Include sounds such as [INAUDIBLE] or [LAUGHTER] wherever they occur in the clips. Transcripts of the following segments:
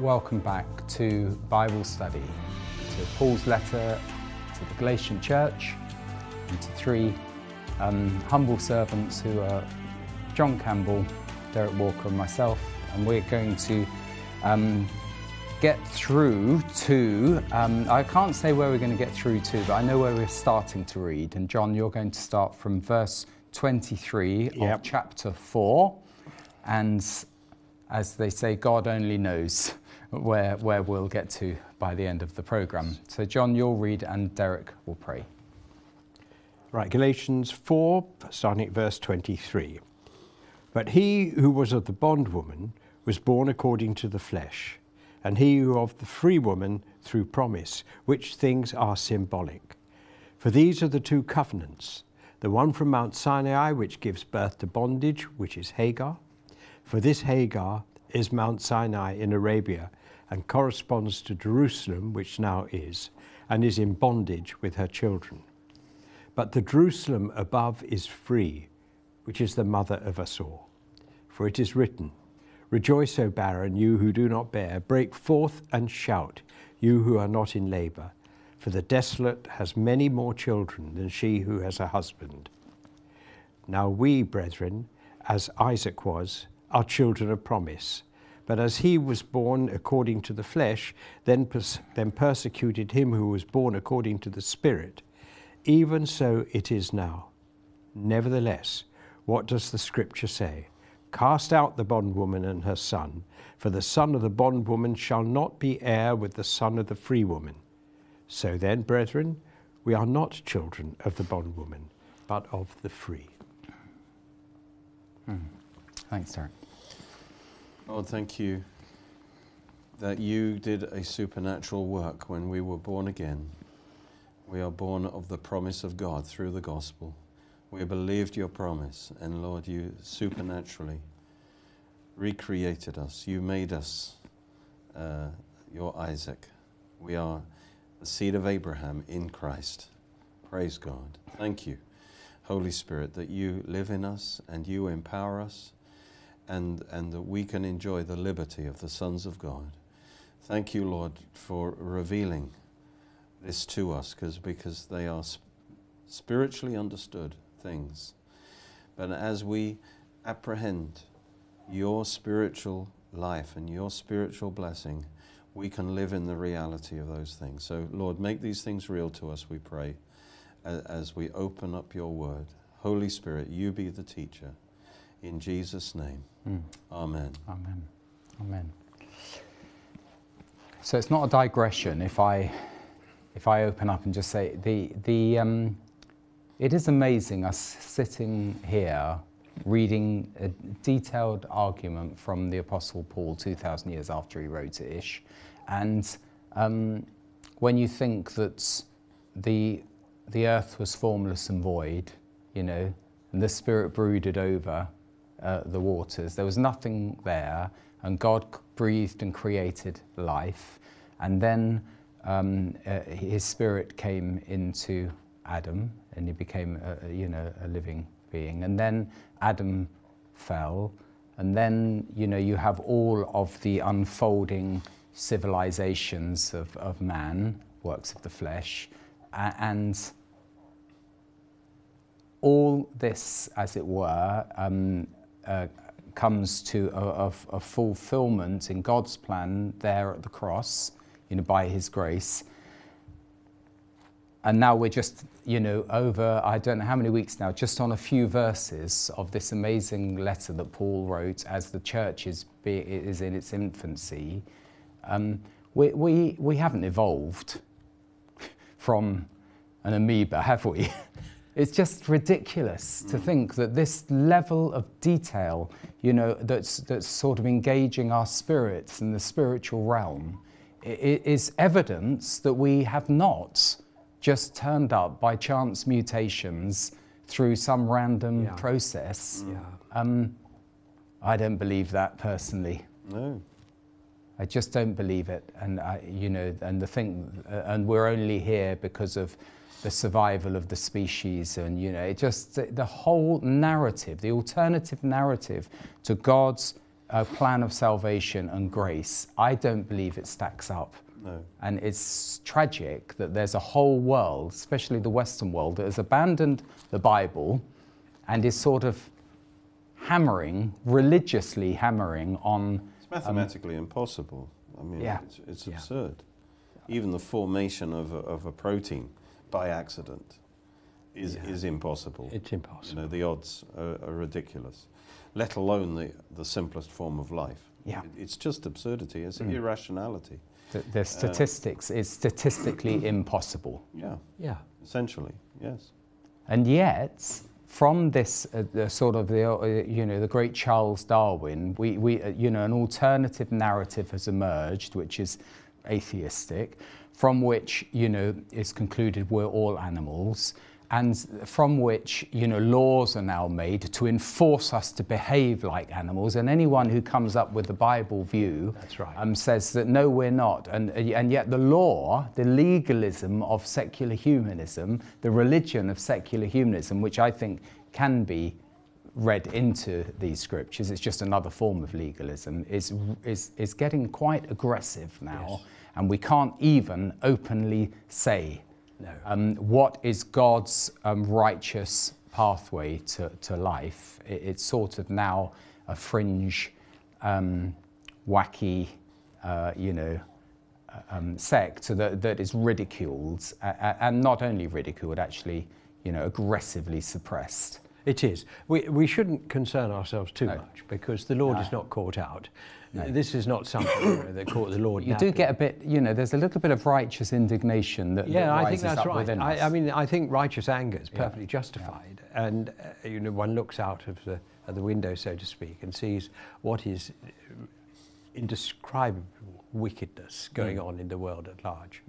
welcome back to Bible study, to Paul's letter to the Galatian church, and to three um, humble servants who are John Campbell, Derek Walker, and myself. And we're going to um, get through to, um, I can't say where we're going to get through to, but I know where we're starting to read. And John, you're going to start from verse 23 Yep. of chapter 4. And as they say, God only knows where, where we'll get to by the end of the programme. So, John, you'll read and Derek will pray. Right, Galatians 4, starting at verse 23. But he who was of the bondwoman was born according to the flesh, and he who of the free woman through promise, which things are symbolic. For these are the two covenants the one from Mount Sinai, which gives birth to bondage, which is Hagar. For this Hagar is Mount Sinai in Arabia and corresponds to Jerusalem, which now is, and is in bondage with her children. But the Jerusalem above is free, which is the mother of us all. For it is written, Rejoice, O barren, you who do not bear, break forth and shout, you who are not in labour, for the desolate has many more children than she who has a husband. Now we, brethren, as Isaac was, are children of promise. But as he was born according to the flesh, then, pers- then persecuted him who was born according to the Spirit, even so it is now. Nevertheless, what does the Scripture say? Cast out the bondwoman and her son, for the son of the bondwoman shall not be heir with the son of the free woman. So then, brethren, we are not children of the bondwoman, but of the free. Hmm. Thanks, Derek. Lord, thank you that you did a supernatural work when we were born again. We are born of the promise of God through the gospel. We believed your promise, and Lord, you supernaturally recreated us. You made us uh, your Isaac. We are the seed of Abraham in Christ. Praise God. Thank you, Holy Spirit, that you live in us and you empower us and, and that we can enjoy the liberty of the sons of God. Thank you, Lord, for revealing this to us cause, because they are sp- spiritually understood things. But as we apprehend your spiritual life and your spiritual blessing, we can live in the reality of those things. So, Lord, make these things real to us, we pray, as we open up your word. Holy Spirit, you be the teacher. In Jesus' name. Mm. Amen. Amen. Amen. So it's not a digression if I, if I open up and just say the, the, um, it is amazing us sitting here reading a detailed argument from the Apostle Paul 2,000 years after he wrote it ish. And um, when you think that the, the earth was formless and void, you know, and the Spirit brooded over uh, the waters. There was nothing there, and God breathed and created life. And then um, uh, His Spirit came into Adam, and he became, a, you know, a living being. And then Adam fell, and then you know you have all of the unfolding civilizations of, of man, works of the flesh, and all this, as it were, um, uh, comes to a, a, a fulfillment in God's plan there at the cross, you know, by His grace. And now we're just, you know, over, I don't know how many weeks now, just on a few verses of this amazing letter that Paul wrote as the church is, be, is in its infancy. Um, we, we, we haven't evolved [LAUGHS] from an amoeba, have we? [LAUGHS] It's just ridiculous to think that this level of detail, you know, that's, that's sort of engaging our spirits in the spiritual realm, is evidence that we have not just turned up by chance mutations through some random Yeah. process. Yeah. Um, I don't believe that personally. No. I just don't believe it, and I, you know, and the thing, uh, and we're only here because of the survival of the species, and you know, it just the whole narrative, the alternative narrative to God's a plan of salvation and grace, I don't believe it stacks up. No. And it's tragic that there's a whole world, especially the Western world, that has abandoned the Bible and is sort of hammering, religiously hammering on. It's mathematically impossible. I mean, Yeah. it's, it's Yeah. absurd. Even the formation of a, of a protein by accident is, Yeah. is impossible. It's you impossible. know, the odds are, are ridiculous, let alone the, the simplest form of life. Yeah. It- it's just absurdity, it's Mm. irrationality. The, the statistics is statistically [COUGHS] impossible. Yeah, Yeah. essentially, yes. And yet, from this uh, sort of the uh, you know the great Charles Darwin, we, we uh, you know an alternative narrative has emerged, which is atheistic, from which you know is concluded we're all animals, and from which you know laws are now made to enforce us to behave like animals. And anyone who comes up with the Bible view That's right. um, says that no, we're not. And, and yet, the law, the legalism of secular humanism, the religion of secular humanism, which I think can be read into these scriptures, it's just another form of legalism, is, is, is getting quite aggressive now. Yes. And we can't even openly say No. um, what is God's um, righteous pathway to, to life. It, it's sort of now a fringe, um, wacky, uh, you know, uh, um, sect that, that is ridiculed, and not only ridiculed, actually, you know, aggressively suppressed. It is. We, we shouldn't concern ourselves too No. much because the Lord No. is not caught out. No. This is not something you [COUGHS] know, that caught the Lord. You do get a bit, you know, there's a little bit of righteous indignation that, that Yeah, I think that's right. I, I mean, I think righteous anger is Yeah. perfectly justified, and uh, you know, one looks out of the, of the window, so to speak, and sees what is indescribable wickedness going Mm. on in the world at large.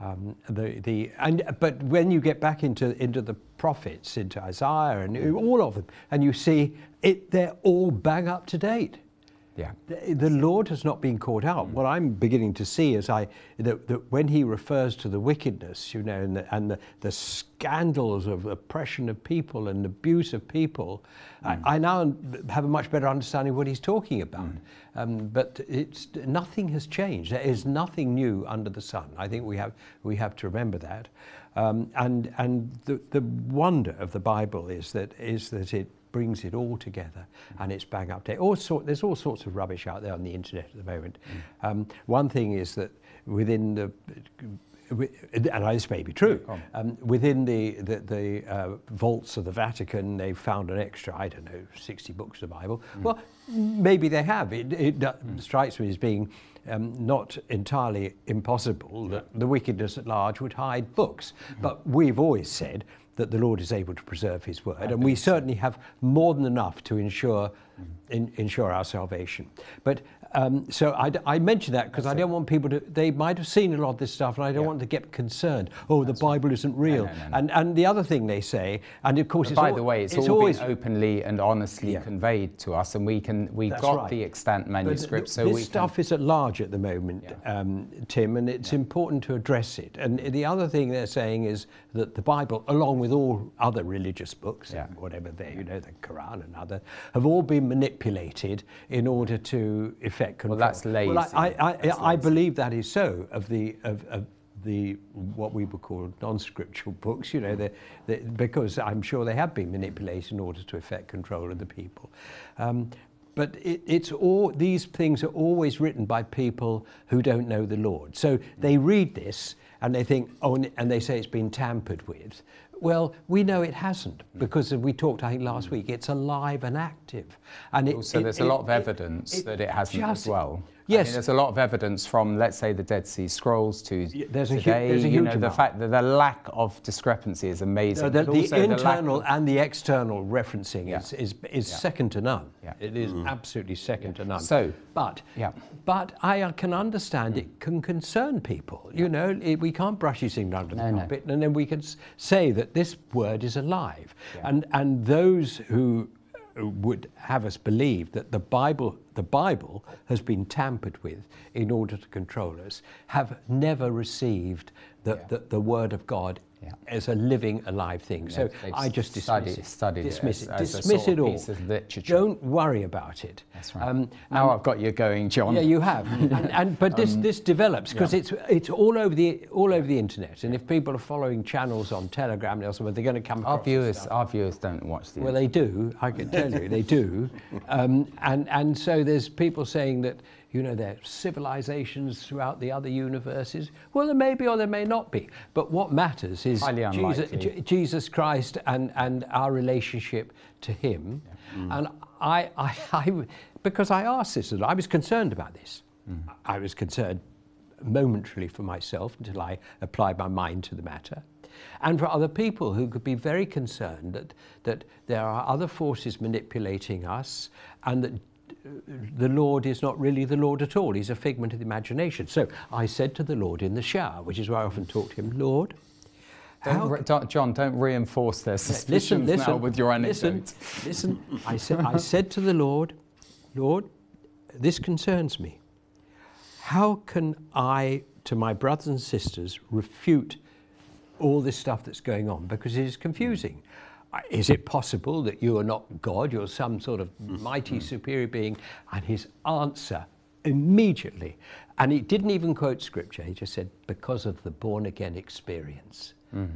Um, the, the, and, but when you get back into, into the prophets, into Isaiah and all of them, and you see it, they're all bang up to date. Yeah. The, the Lord has not been caught out. What I'm beginning to see is I that, that when He refers to the wickedness, you know, and the, and the, the scandals of oppression of people and abuse of people, I, I now have a much better understanding of what He's talking about. Um, but it's nothing has changed. There is nothing new under the sun. I think we have we have to remember that. Um, and and the, the wonder of the Bible is that is that it brings it all together and it's bang up there. All sort, there's all sorts of rubbish out there on the internet at the moment. Um, one thing is that within the and this may be true. Um, within the the, the uh, vaults of the Vatican, they've found an extra, I don't know, 60 books of the Bible. Well, maybe they have. It, it do- strikes me as being um, not entirely impossible that the wickedness at large would hide books. But we've always said that the Lord is able to preserve His word, and we certainly have more than enough to ensure in, ensure our salvation. But um, so I, I mention that because I don't want people to. They might have seen a lot of this stuff, and I don't Yeah. want to get concerned. Oh, the Bible isn't real. no, no, no. And and the other thing they say, and of course, But it's by al- the way, it's, it's all always been openly and honestly Yeah. conveyed to us, and we can we That's got right. the extant But manuscript, th- so this stuff is at large at the moment, Yeah. um, Tim, and it's important to address it. And the other thing they're saying is that the Bible, along with all other religious books, whatever they, you know, the Quran and other, have all been manipulated in order to effect control. that's Well, I, lazy. I, I, That's I lazy. believe that is so of the of, of the what we would call non-scriptural books, you know, the, the, because I'm sure they have been manipulated in order to effect control of the people. Um, but it, it's all these things are always written by people who don't know the Lord. So they read this and they think, oh, and they say it's been tampered with. Well, we know it hasn't hmm. because we talked, I think, last hmm. week. It's alive and active, and it, Also, it- there's a lot of evidence it that it hasn't just- as well. I Yes. mean, there's a lot of evidence from, let's say, the Dead Sea Scrolls to Y- there's a hu- today. there's a you huge know, the fact that the lack of discrepancy is amazing. No, the, but the also lack internal of- and the external referencing Yeah. is, is, is Yeah. second to none. Yeah. It is mm. absolutely second to none. So- but Yeah. but I uh, can understand it mm. can concern people. You know, it, we can't brush these things under the No, no. carpet, and then we can say that this word is alive. Yeah. And and those who uh, would have us believe that the Bible, the Bible has been tampered with in order to control us, have never received the, Yeah. the, the Word of God Yeah. as a living, alive thing. so I just dismiss studied- it. studied it dismiss as- it. as a dismiss sort it all. piece of literature. Don't worry about it. That's right. Um, now I've got you going, John. yeah, you have. [LAUGHS] and, and, but this, this develops because it's, it's all, over the, all over the internet. And if people are following channels on Telegram and elsewhere, they're going to come our across this viewers, our viewers don't watch the. Well, they do. I can tell you, they do. [LAUGHS] Um, and and so there's people saying that you know there are civilizations throughout the other universes. Well, there may be or there may not be. But what matters is Jesus, Jesus Christ and and our relationship to Him. And I, I, I, because I asked this, I was concerned about this. Mm. I was concerned momentarily for myself until I applied my mind to the matter. And for other people who could be very concerned that, that there are other forces manipulating us and that the Lord is not really the Lord at all. He's a figment of the imagination. So I said to the Lord in the shower, which is where I often talk to him, Lord, Don't re- don't- John, don't reinforce their suspicions listen, now with your listen, anecdote. listen. I said, I said to the Lord, Lord, this concerns me. How can I, to my brothers and sisters, refute all this stuff that's going on? Because it is confusing. Uh, Is it possible that you are not God, you're some sort of mm-hmm. mighty mm-hmm. superior being? And his answer immediately, and he didn't even quote scripture, he just said, because of the born again experience. Mm.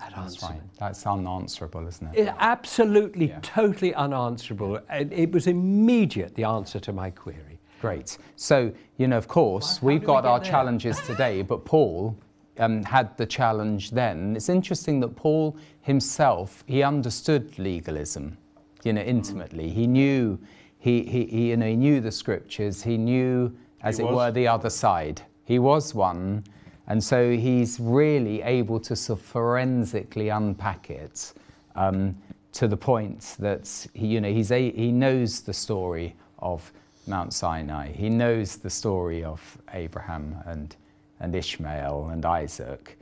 That That's right. That's unanswerable, isn't it? it, absolutely, Yeah. totally unanswerable. And it was immediate, the answer to my query. Great. So, you know, of course, we've did we got our there? challenges today, but Paul um, had the challenge then. It's interesting that Paul himself, he understood legalism, you know, intimately. He knew, he, he, he, you know, he knew the scriptures. He knew, as He it was. were, the other side. He was one. And so he's really able to sort of forensically unpack it um, to the point that he, you know, he's a, he knows the story of Mount Sinai. He knows the story of Abraham and, and Ishmael and Isaac.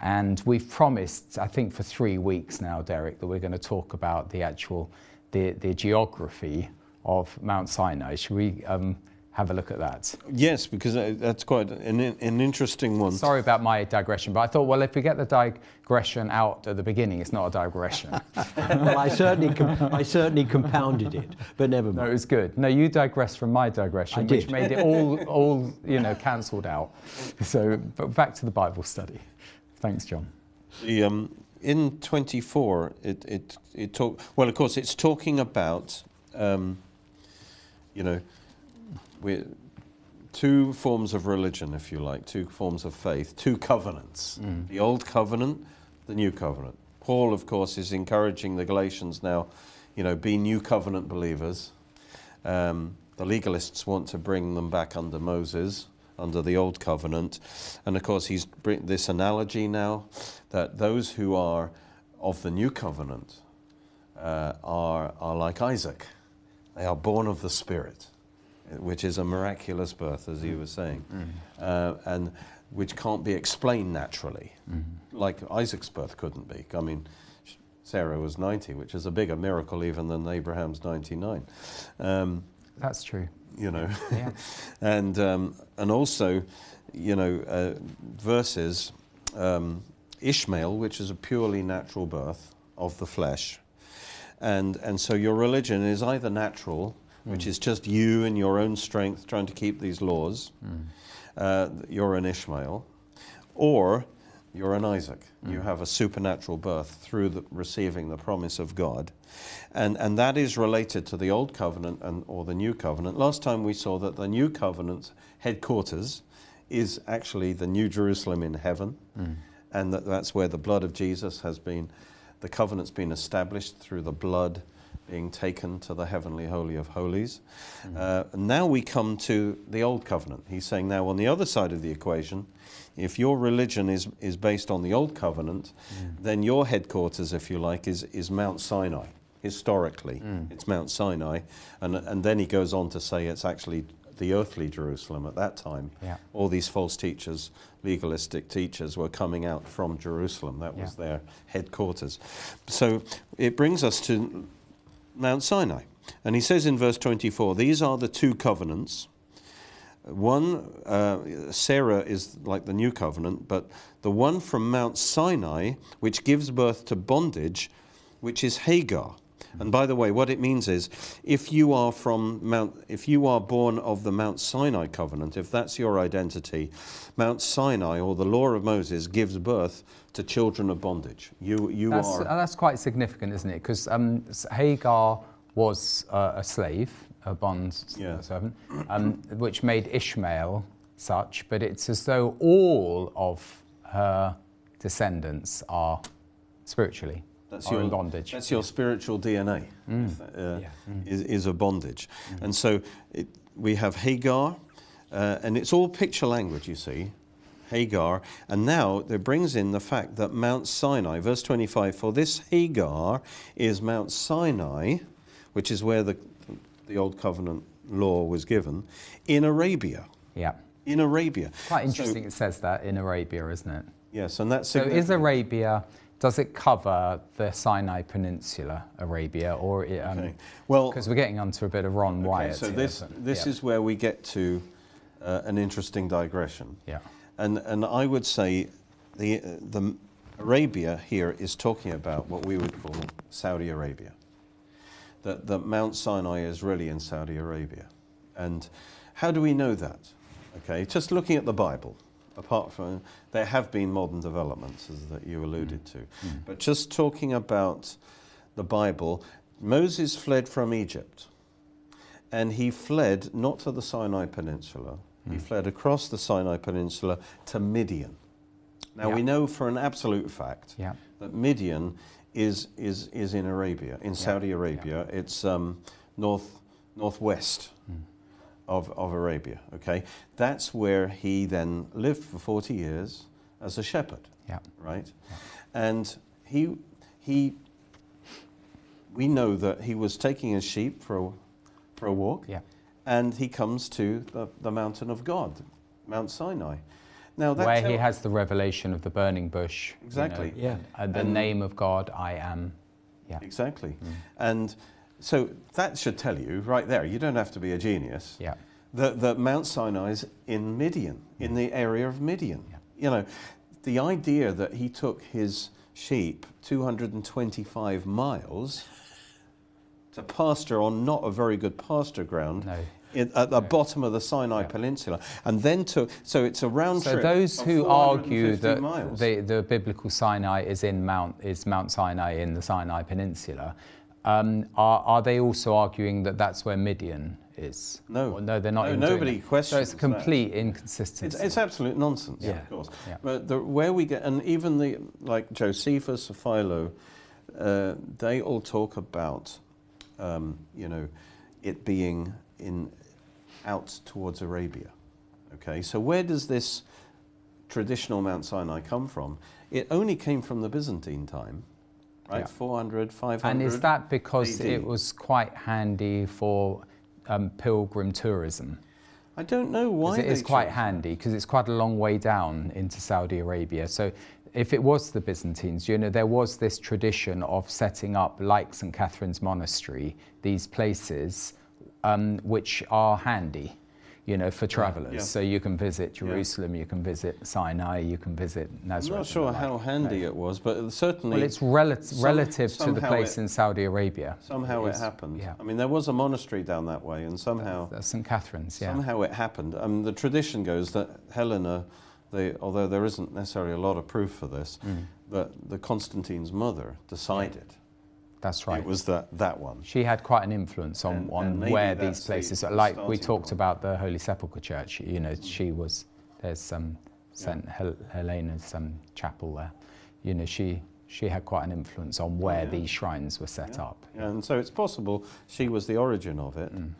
And we've promised, I think, for three weeks now, Derek, that we're going to talk about the actual the, the geography of Mount Sinai. Should we um, have a look at that? Yes, because uh, that's quite an, an interesting one. Sorry about my digression, but I thought, well, if we get the digression out at the beginning, it's not a digression. [LAUGHS] well, I certainly, com- I certainly compounded it, but never mind. No, it was good. No, you digressed from my digression, I which did. made it all, [LAUGHS] all you know, cancelled out. So, but back to the Bible study. Thanks, John. The, um, in 24, it, it, it talk, well, of course, it's talking about, um, you know, we two forms of religion, if you like, two forms of faith, two covenants the old covenant, the new covenant. Paul, of course, is encouraging the Galatians now, you know, be new covenant believers. Um, the legalists want to bring them back under Moses, under the old covenant. And of course, he's bring this analogy now that those who are of the new covenant uh, are, are like Isaac. They are born of the Spirit, which is a miraculous birth, as you were saying, uh, and which can't be explained naturally, like Isaac's birth couldn't be. I mean, Sarah was 90, which is a bigger miracle even than Abraham's 99. Um, That's true. you know. Yeah. [LAUGHS] and um, and also, you know, uh, versus um, Ishmael, which is a purely natural birth of the flesh, and and so your religion is either natural, which is just you and your own strength trying to keep these laws. Mm. Uh, you're an Ishmael, or you're an Isaac. Mm. You have a supernatural birth through the, receiving the promise of God. And, and that is related to the Old Covenant and, or the New Covenant. Last time we saw that the New Covenant headquarters is actually the New Jerusalem in heaven. Mm. And that, that's where the blood of Jesus has been, the covenant's been established through the blood being taken to the heavenly holy of holies. Uh, now we come to the old covenant. He's saying now on the other side of the equation, if your religion is, is based on the old covenant, then your headquarters, if you like, is, is Mount Sinai. Historically, it's Mount Sinai. And, and then he goes on to say it's actually the earthly Jerusalem at that time. Yeah. All these false teachers, legalistic teachers, were coming out from Jerusalem. That was Yeah. their headquarters. So it brings us to Mount Sinai. And he says in verse 24, These are the two covenants one, uh, Sarah is like the new covenant, but the one from Mount Sinai, which gives birth to bondage, which is Hagar. And by the way, what it means is if you are from Mount, if you are born of the Mount Sinai covenant, if that's your identity, Mount Sinai or the law of Moses gives birth to children of bondage. You, you That's, are. uh, that's quite significant, isn't it? Because um, Hagar was uh, a slave, a bond Yeah. servant, um, which made Ishmael such, but it's as though all of her descendants are spiritually That's your bondage. That's your spiritual DNA. if that, uh, is, is a bondage, and so it, we have Hagar, uh, and it's all picture language. You see, Hagar, and now it brings in the fact that Mount Sinai, verse twenty-five. For this Hagar is Mount Sinai, which is where the the old covenant law was given, in Arabia. yeah. In Arabia. Quite So- interesting it says that in Arabia, isn't it? yes, and that's So is. Arabia, does it cover the Sinai Peninsula, Arabia, or it, um, Okay. Well, because we're getting onto a bit of Ron Okay, Wyatt so this but- this yeah. is where we get to uh, an interesting digression. Yeah. And and I would say the uh, the Arabia here is talking about what we would call Saudi Arabia. That that Mount Sinai is really in Saudi Arabia. And how do we know that? Okay, just looking at the Bible. Apart from there have been modern developments as that you alluded mm. to. Mm. But just talking about the Bible, Moses fled from Egypt. And he fled not to the Sinai Peninsula, he mm. fled across the Sinai Peninsula to Midian. Now we know for an absolute fact Yeah. that Midian is, is, is in Arabia, in Saudi Arabia. It's um, north, northwest of, of Arabia, okay? That's where he then lived for 40 years as a shepherd Yeah. right? And he, he, we know that he was taking his sheep for a, for a walk, Yeah. and he comes to the, the mountain of God, Mount Sinai. Now Where he has the revelation of the burning bush. you know, Exactly. Yeah. And the And- name of God, I am. Yeah. exactly, mm. and so that should tell you right there. You don't have to be a genius. Yeah. that, that Mount Sinai is in Midian, in the area of Midian. Yeah. You know, the idea that he took his sheep 225 miles to pasture on not a very good pasture ground No. in, at the bottom of the Sinai Peninsula, and then took, so it's a round So trip. those of who argue that the, the biblical Sinai is in Mount is Mount Sinai in the Sinai Peninsula, um, are, are they also arguing that that's where Midian is? No. Or no, they're not. No, nobody that. questions So it's complete It's, inconsistency. it's absolute nonsense, Yeah. of course. Yeah. But the, where we get, and even the like Josephus, or Philo, uh, they all talk about, um, you know, it being in out towards Arabia. Okay, so where does this traditional Mount Sinai come from? It only came from the Byzantine time, right? Yeah. 400, 500. and is that because AD. it was quite handy for um, pilgrim tourism? I don't know why. It is quite handy because it's quite a long way down into Saudi Arabia. So if it was the Byzantines, you know, there was this tradition of setting up, like St. Catherine's Monastery, these places um, which are handy, you know, for travelers. yeah. So you can visit Jerusalem, you can visit Sinai, you can visit Nazareth. I'm not sure like. how handy it was, but certainly. Well, it's rel- Some- relative to the place it- in Saudi Arabia. Somehow it is- happened. Yeah. I mean, there was a monastery down that way, and somehow, That's St. Catherine's, yeah. somehow it happened. Um, the tradition goes that Helena, the, although there isn't necessarily a lot of proof for this, Mm. that the Constantine's mother decided That's right. it was that, that one. She had quite an influence on, And- on and where these places, the like we talked point. about the Holy Sepulchre Church. You know, she was there's some Saint Hel- Helena's um, chapel there. You know, she she had quite an influence on where yeah. these shrines were set Yeah. up. And so it's possible she was the origin of it. Mm.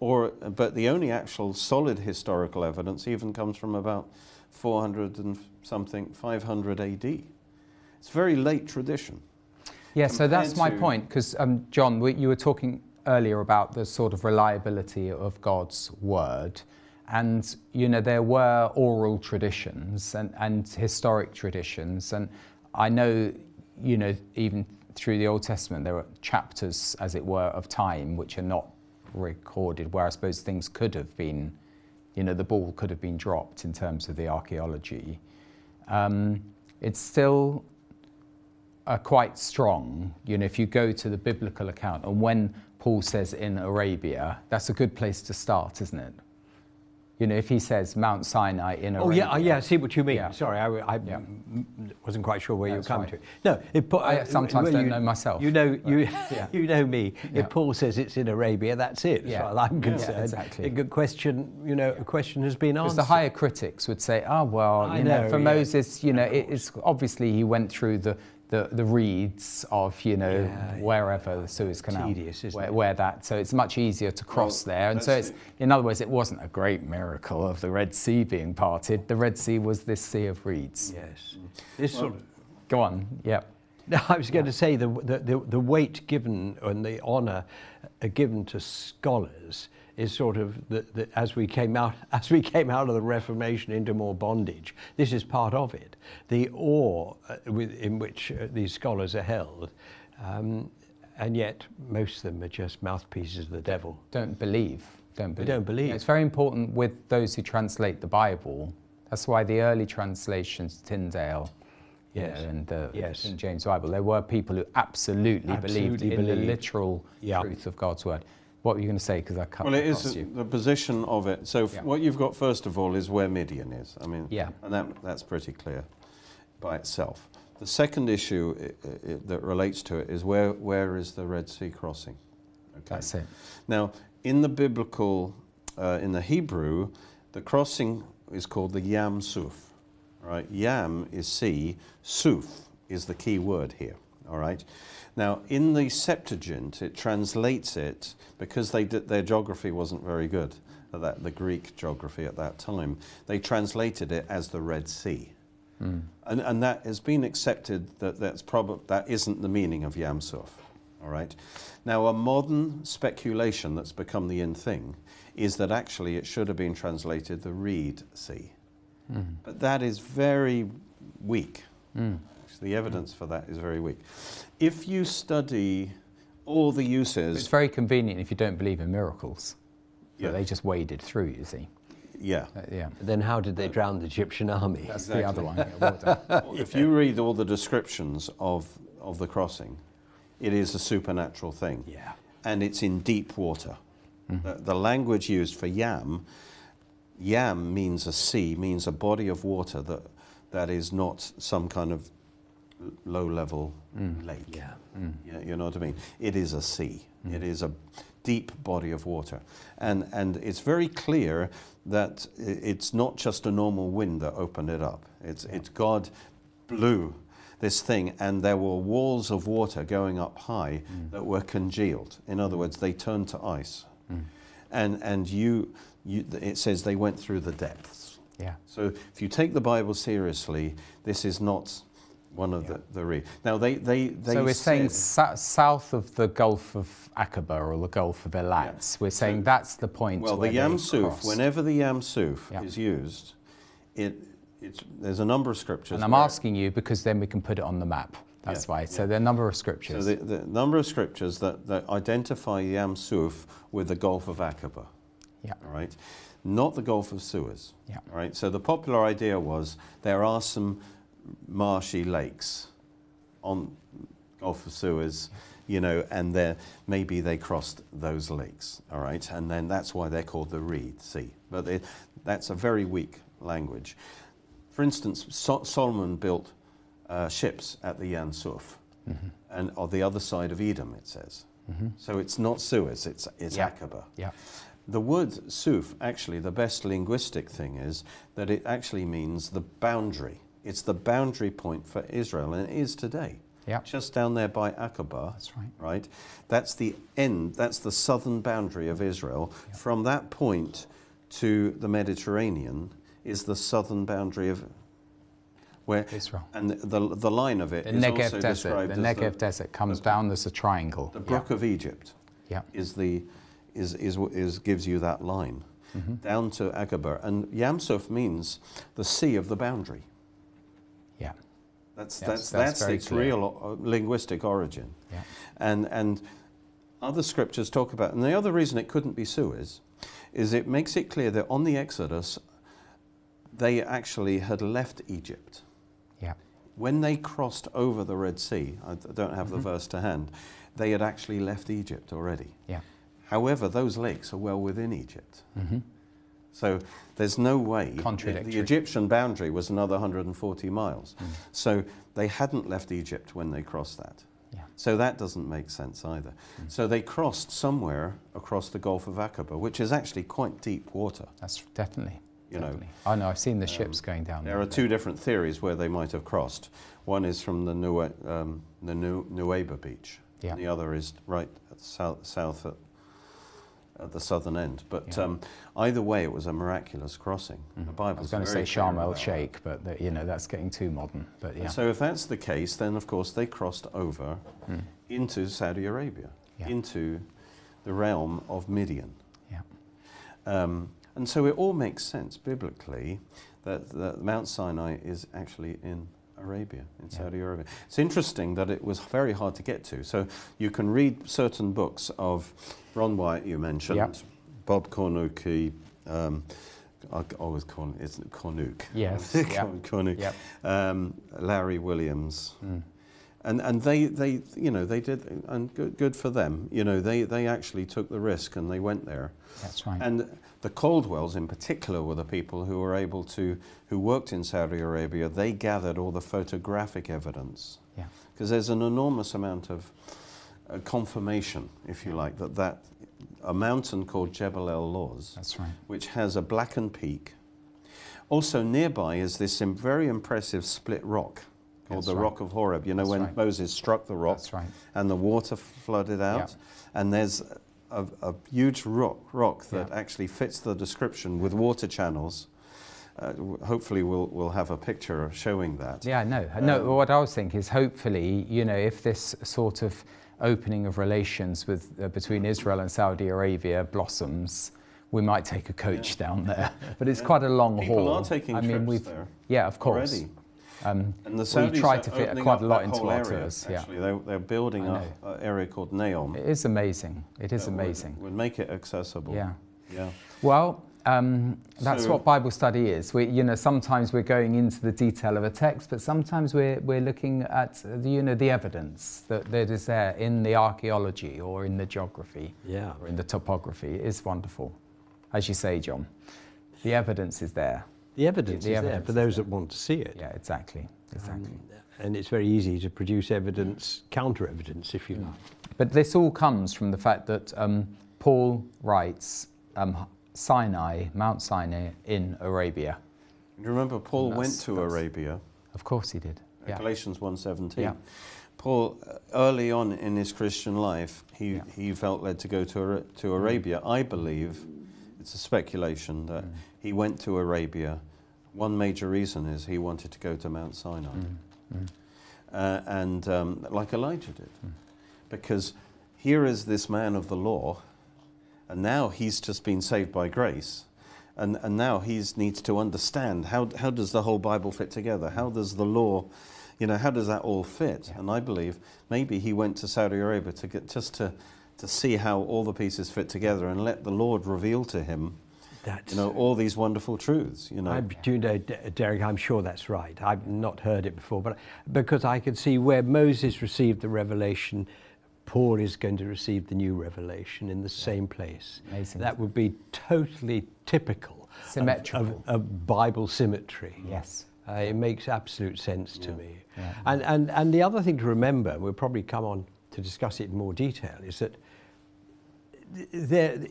Or, but the only actual solid historical evidence even comes from about 400 and something, 500 AD. It's very late tradition. Yeah, so that's my point because um, John, we, you were talking earlier about the sort of reliability of God's word. And, you know, there were oral traditions and, and historic traditions. And I know, you know, even through the Old Testament, there are chapters, as it were, of time which are not recorded, where I suppose things could have been you know, the ball could have been dropped in terms of the archaeology. Um, it's still uh, quite strong. You know, if you go to the biblical account, and when Paul says in Arabia, that's a good place to start, isn't it? You know, if he says Mount Sinai in Arabia. Oh yeah, uh, yeah. I see what you mean. Yeah. Sorry, I, I Yeah. m- wasn't quite sure where That's you were coming fine. to. No, it, I uh, sometimes well, don't you- know myself, You know, you [LAUGHS] you know me. If Paul says it's in Arabia, that's it. As far as I'm concerned. exactly. A good question. You know, a question has been Because the higher critics would say, oh, well, I you know, know, for. Moses, you know, it is obviously he went through the, the, the reeds of, you know, Yeah, yeah. wherever the Suez Canal. Tedious, isn't where, it? where that, so it's much easier to cross Well, there. And so it's, in other words, it wasn't a great miracle of the Red Sea being parted. The Red Sea was this sea of reeds. yes. This sort of. Go on, yeah. No, I was going to say the, the, the, the weight given and the honour uh, given to scholars is sort of the, the, as we came out [LAUGHS] as we came out of the Reformation into more bondage. This is part of it. The awe uh, with, in which uh, these scholars are held, um, and yet most of them are just mouthpieces of the devil. Don't believe. Don't They believe. don't believe. It's very important with those who translate the Bible. That's why the early translations, Tyndale, Yes. know, and the Yes. King James Bible, there were people who absolutely, believed Absolutely in the literal Yeah. truth of God's word. What were you going to say? Because I cut Well, it is you. the position of it. So Yeah. what you've got first of all is where Midian is. I mean, Yeah. and that, that's pretty clear by itself. The second issue i- i- that relates to it is where, where is the Red Sea crossing? Okay. That's it. Now, in the biblical, uh, in the Hebrew, the crossing is called the Yam Suf. Right? Yam is sea, Suf is the key word here. All right. Now, in the Septuagint, it translates it because they did, their geography wasn't very good. That the Greek geography at that time, they translated it as the Red Sea. Hmm. And, and that has been accepted that that's prob- that isn't the meaning of Yam Suf. All right. Now, a modern speculation that's become the in thing is that actually it should have been translated the Reed Sea. Hmm. But that is very weak. Hmm. The evidence for that is very weak. If you study all the uses... It's very convenient if you don't believe in miracles. Yeah. But they just waded through, you see. yeah. Uh, yeah. Then how did they drown the Egyptian army? That's the other one. Yeah, well. [LAUGHS] If you read all the descriptions of, of the crossing, it is a supernatural thing. Yeah. And it's in deep water. The, the language used for yam, yam means a sea, means a body of water that, that is not some kind of low level mm. lake. Yeah. Yeah, mm. you know what I mean? It is a sea. Mm. It is a deep body of water. And, and it's very clear that it's not just a normal wind that opened it up. It's, it's God blew this thing, and there were walls of water going up high that were congealed. In other words, they turned to ice. And, and you, you, it says they went through the depths. Yeah. So if you take the Bible seriously, this is not one of the, the re- Now, they, they, they so we're saying south of the Gulf of Aqaba or the Gulf of Elat. We're saying that's the point. Well, the they Yam Suf, whenever the Yam Suf Yeah. is used, it, it's, there's a number of scriptures. And I'm asking you because then we can put it on the map. That's Yeah, why. So there are a number of So scriptures. the, the number of scriptures that, that identify Yam Suf with the Gulf of Aqaba, yeah. all right? Not the Gulf of Suez. Yeah. All right. So the popular idea was there are some marshy lakes on Gulf of Suez, you know, and there maybe they crossed those lakes. All right, and then that's why they're called the Reed Sea. But it, that's a very weak language. For instance, so- Solomon built uh, ships at the Yam Suf, and on the other side of Edom, it says. So it's not Suez; it's it's Yeah. Aqaba. Yeah. The word suf, actually, the best linguistic thing is that it actually means the boundary. It's the boundary point for Israel, and it is today. Yeah. Just down there by Aqaba. That's right. Right? That's the end, that's the southern boundary of Israel. From that point to the Mediterranean is the southern boundary of where Israel. and the, the line of it The is Negev also Desert. described The as Negev the, Desert comes down as a triangle. the brook of Egypt Yeah. is the is is, is gives you that line mm-hmm. down to Aqaba, and Yamsuf means the sea of the boundary. That's Yes, that's that's that's, its real uh, linguistic origin, Yeah. and and other scriptures talk about. And the other reason it couldn't be Suez is it makes it clear that on the Exodus, they actually had left Egypt. Yeah. When they crossed over the Red Sea, I don't have Mm-hmm. the verse to hand, they had actually left Egypt already. Yeah. However, those lakes are well within Egypt. hmm So there's no way. The, Contradictory. the Egyptian boundary was another 140 miles. Mm. So they hadn't left Egypt when they crossed that. Yeah. So that doesn't make sense either. Mm. So they crossed somewhere across the Gulf of Aqaba, which is actually quite deep water. That's definitely. You know. I know. I've seen the ships going down There there. are two different theories where they might have crossed. One is from the, Nue, um, the Nuweiba beach. Yeah. And the other is right south, south at, at the southern end. But Yeah. um, either way, it was a miraculous crossing. The Mhm. I was going to say Sharm el. Sheikh, but the, you know that's getting too modern. But yeah. And so if that's the case, then of course they crossed over Mm. into Saudi Arabia, Yeah. into the realm of Midian. Yeah. Um, and so it all makes sense biblically that, that Mount Sinai is actually in Arabia, in Yeah. Saudi Arabia. It's interesting that it was very hard to get to. So you can read certain books of Ron Wyatt, you mentioned, Yeah. Bob Cornucci. Um, I always call it's Cornuke. Yes, [LAUGHS] yeah. Cornuke. Yep. Um, Larry Williams. Mm. And, and they, they, you know, they did, and good, good for them. You know, they, they actually took the risk and they went there. That's right. And the Caldwells, in particular, were the people who were able to, who worked in Saudi Arabia. They gathered all the photographic evidence yeah. because there's an enormous amount of uh, confirmation, if you like, that that a mountain called Jebel El Lawz, That's right. which has a blackened peak. Also nearby is this very impressive split rock That's the right. Rock of Horeb. You know, That's when right. Moses struck the rock right. and the water flooded out, and there's a, a huge rock, rock that Yeah. actually fits the description with water channels. Uh, hopefully, we'll, we'll have a picture showing that. Yeah, no, no. Um, what I was thinking is, hopefully, you know, if this sort of opening of relations with uh, between Israel and Saudi Arabia blossoms, we might take a coach down there. [LAUGHS] But it's Yeah. quite a long People haul. are taking I mean, trips we've, there yeah, of course. already. Um, And the we Saudis try are to fit quite a lot into whole our area, tours. Yeah, they're, they're building I up an area called Neom. it is amazing. It is that would- amazing. Would, make it accessible. Yeah. Yeah. Well, um, that's So- what Bible study is. We, you know, sometimes we're going into the detail of a text, but sometimes we're, we're looking at, uh, the, you know, the evidence that, that is there in the archaeology or in the geography Yeah. or in the topography. It is wonderful. As you say, John, the evidence is there. The evidence The is evidence there for those there. that want to see it. Yeah, exactly. Exactly. Um, and it's very easy to produce evidence, counter evidence, if you Mm. like. But this all comes from the fact that um, Paul writes um, Sinai, Mount Sinai in Arabia. You remember Paul went to Arabia, Of course he did. Yeah. Galatians 1.17. Yeah. Paul, uh, early on in his Christian life, he, Yeah. he felt led to go to, to Arabia. I believe, it's a speculation, that Mm. He went to Arabia. One major reason is he wanted to go to Mount Sinai. Mm, mm. uh, and um, like Elijah did. Mm. Because here is this man of the law, and now he's just been saved by grace. And, and now he needs to understand how, how does the whole Bible fit together? How does the law, you know, how does that all fit? Yeah. And I believe maybe he went to Saudi Arabia to get just to, to see how all the pieces fit together and let the Lord reveal to him, That's, you know, all these wonderful truths, you know. I do know, Derek, I'm sure that's right. I've not heard it before, but because I could see where Moses received the revelation, Paul is going to receive the new revelation in the same place. Amazing. That would be totally typical of- Symmetrical. Of, of Bible symmetry. Yes. Uh, it makes absolute sense to Yeah. me. Yeah. And, and, and the other thing to remember, we'll probably come on to discuss it in more detail, is that there,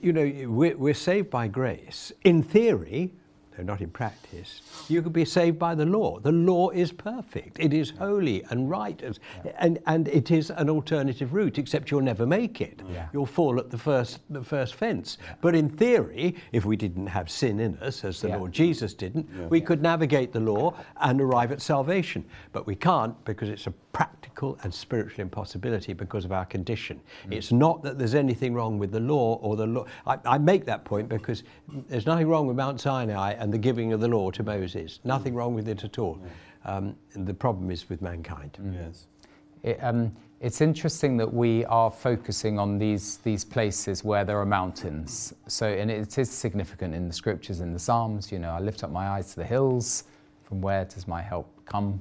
you know, we're, we're saved by grace. In theory, though not in practice, you could be saved by the law. The law is perfect. It is holy and right, as- and, and it is an alternative route, except you'll never make it. Yeah. You'll fall at the first, the first fence. But in theory, if we didn't have sin in us, as the Yeah. Lord Jesus didn't, Yeah. we could navigate the law and arrive at salvation. But we can't because it's a practical and spiritual impossibility because of our condition. It's not that there's anything wrong with the law or the law. I, I make that point because there's nothing wrong with Mount Sinai and the giving of the law to Moses. Nothing wrong with it at all. Um, the problem is with mankind. Yes. It, um, It's interesting that we are focusing on these, these places where there are mountains. So, and it is significant in the scriptures, in the Psalms. You know, I lift up my eyes to the hills. From where does my help come?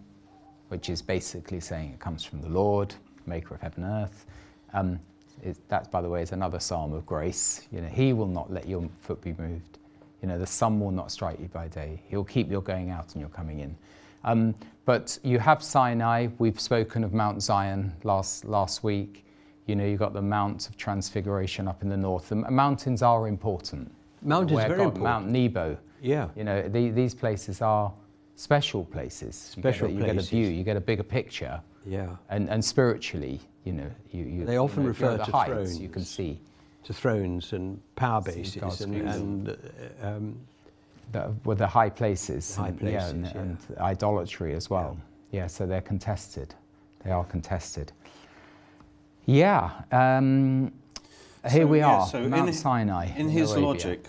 Which is basically saying it comes from the Lord, maker of heaven and earth. Um, it, that, by the way, is another psalm of grace. You know, He will not let your foot be moved. You know, the sun will not strike you by day. He'll keep your going out and your coming in. Um, but you have Sinai. We've spoken of Mount Zion last, last week. You know, you've got the Mount of Transfiguration up in the north. The mountains are important. Mountains Where very God- important. Mount Nebo. Yeah. You know, the, these places are special places. You get a- Special you get, a view, you get a bigger picture. Yeah. And, and spiritually, you know, you, you They often you know, refer the to heights, You can see To thrones and power bases God's and, grace. and uh, um, the, with the high places, High and, yeah, and, places, yeah. and idolatry as well. Yeah. so they're contested. They are contested. Yeah. Um, here So, we yeah, are, so in Mount hi- Sinai. In his Arabia. logic,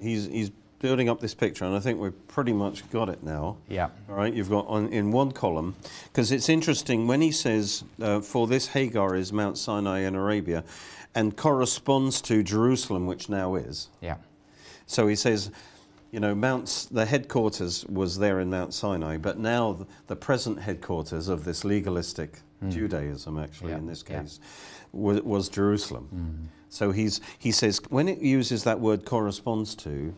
he's, he's building up this picture, and I think we've pretty much got it now. Yeah. All right, you've got on, in one column, because it's interesting when he says, uh, For this Hagar is Mount Sinai in Arabia, and corresponds to Jerusalem, which now is. Yeah. So he says, you know, Mount, the headquarters was there in Mount Sinai, but now the, the present headquarters of this legalistic Judaism, actually. Yeah, in this yeah. case, was, was Jerusalem. So he's, he says, when it uses that word corresponds to,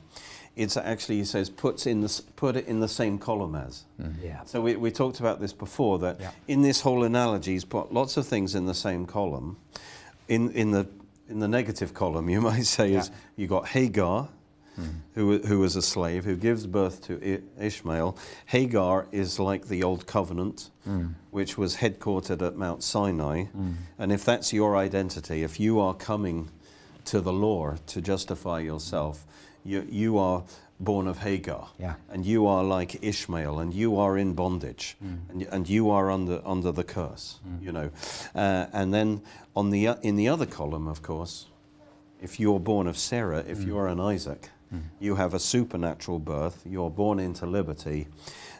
it's actually, he says, puts in the, put it in the same column as. Mm-hmm. yeah. So we, we talked about this before that Yeah. in this whole analogy, he's put lots of things in the same column. In, in, the, in the negative column, you [LAUGHS] might say, is Yeah. you got Hagar, mm-hmm. who, who was a slave, who gives birth to Ishmael. Hagar is like the Old Covenant, mm. which was headquartered at Mount Sinai. Mm. And if that's your identity, if you are coming to the law to justify yourself, you, you are born of Hagar Yeah. and you are like Ishmael, and you are in bondage, mm. and, and you are under under the curse, mm. you know. Uh, and then on the uh, in the other column, of course, if you're born of Sarah, if mm. you are an Isaac, you have a supernatural birth. You're born into liberty,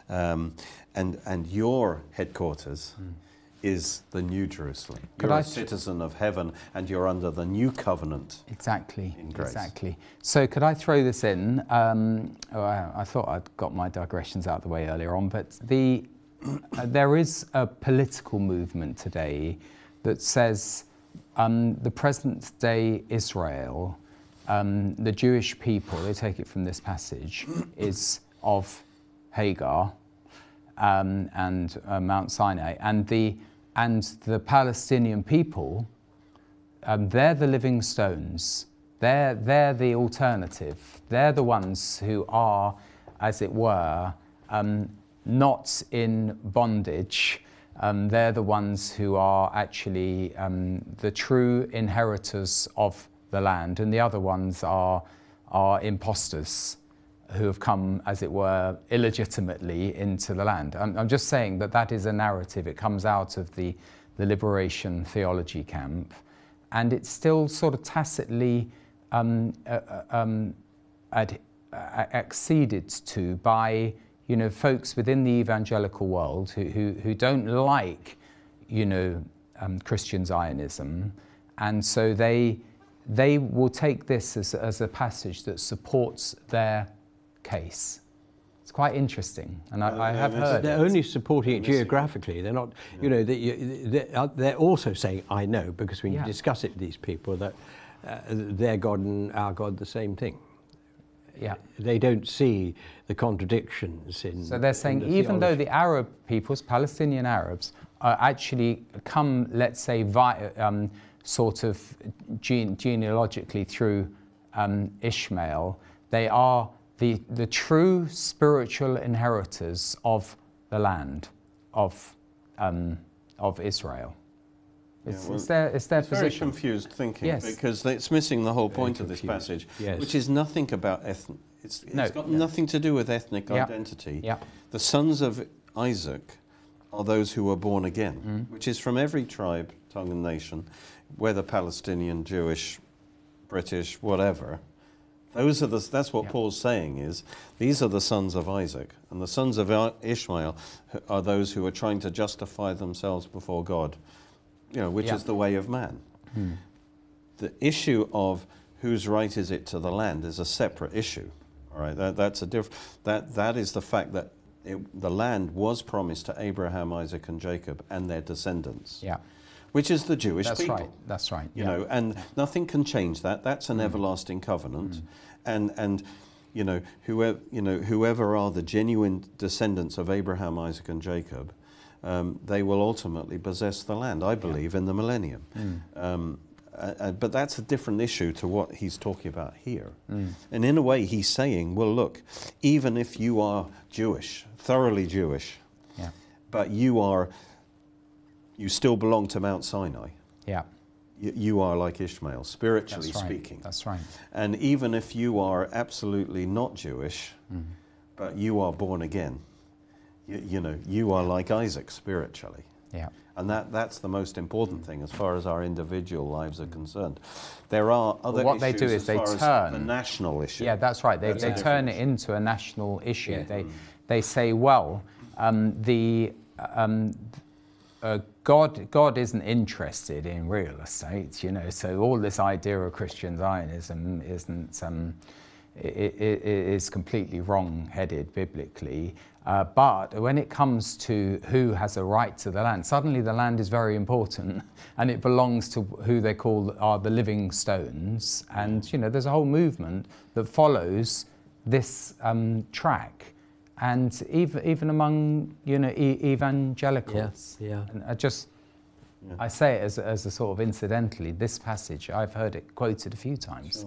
um, and and your headquarters. Is the New Jerusalem. Could You're I a citizen of heaven and you're under the new covenant. Exactly. In grace. Exactly. So could I throw this in? Um, oh, I, I thought I'd got my digressions out of the way earlier on, but the uh, there is a political movement today that says um, the present day Israel, um, the Jewish people, they take it from this passage, [CLEARS THROAT] is of Hagar um, and uh, Mount Sinai, and the and the Palestinian people um, they're the living stones. They're, they're the alternative. They're the ones who are, as it were, um, not in bondage. Um, they're the ones who are actually um, the true inheritors of the land, and the other ones are, are imposters who have come, as it were, illegitimately into the land. I'm, I'm just saying that that is a narrative. It comes out of the, the liberation theology camp, and it's still sort of tacitly um, uh, uh, um, ad, uh, acceded to by you know folks within the evangelical world who, who, who don't like you know um, Christian Zionism, and so they they will take this as, as a passage that supports their case. It's quite interesting, and I, I have heard. They're it. only supporting it geographically. They're not, you know, they, you- they're, uh, they're also saying, I know, because when Yeah. you discuss it with these people, that uh, their God and our God the same thing. Yeah. They don't see the contradictions in. So they're saying the even though the Arab peoples, Palestinian Arabs, are actually come, let's say, vi- um, sort of gene- genealogically through um, Ishmael, they are the, the true spiritual inheritors of the land of, um, of Israel. It's, well, it's their, it's their It's very position. confused thinking Yes. because it's missing the whole point of this passage, yes. which is nothing about ethnic. It's, it's No, got no. nothing to do with ethnic Yeah. identity. Yeah. The sons of Isaac are those who are born again, Mm. which is from every tribe, tongue, and nation, whether Palestinian, Jewish, British, whatever. Those are the, that's what Yeah. Paul's saying is these are the sons of Isaac, and the sons of Ishmael are those who are trying to justify themselves before God you know, which Yeah. is the way of man. Hmm. The issue of whose right is it to the land is a separate issue. All right, that, that's a diff- that, that is the fact that it, the land was promised to Abraham, Isaac, and Jacob and their descendants, Yeah, which is the Jewish that's people. right. That's right. You yeah. know, and nothing can change that. That's an everlasting covenant, and and you know whoever you know whoever are the genuine descendants of Abraham, Isaac, and Jacob, um, they will ultimately possess the land. I believe in the millennium. Um, uh, but that's a different issue to what he's talking about here. And in a way, he's saying, well, look, even if you are Jewish, thoroughly Jewish, Yeah, but you are, you still belong to Mount Sinai. yeah. You, you are like Ishmael, spiritually That's right. speaking. That's right. And even if you are absolutely not Jewish, but you are born again, you, you know, you are like Isaac spiritually. Yeah, And that, that's the most important thing as far as our individual lives are concerned. There are other what they do is they turn- the national issue. yeah. That's right. They, that's they turn it into a national issue. Yeah. They they say, well, um, the um, uh, God, God isn't interested in real estate, you know. So all this idea of Christian Zionism isn't um, i- i- i- is completely wrong-headed biblically. Uh, but when it comes to who has a right to the land, suddenly the land is very important, [LAUGHS] and it belongs to who they call are the living stones. And you know, there's a whole movement that follows this um, track and even even among you know e- evangelicals. yeah. And I just I say it as as a sort of incidentally. This passage I've heard it quoted a few times.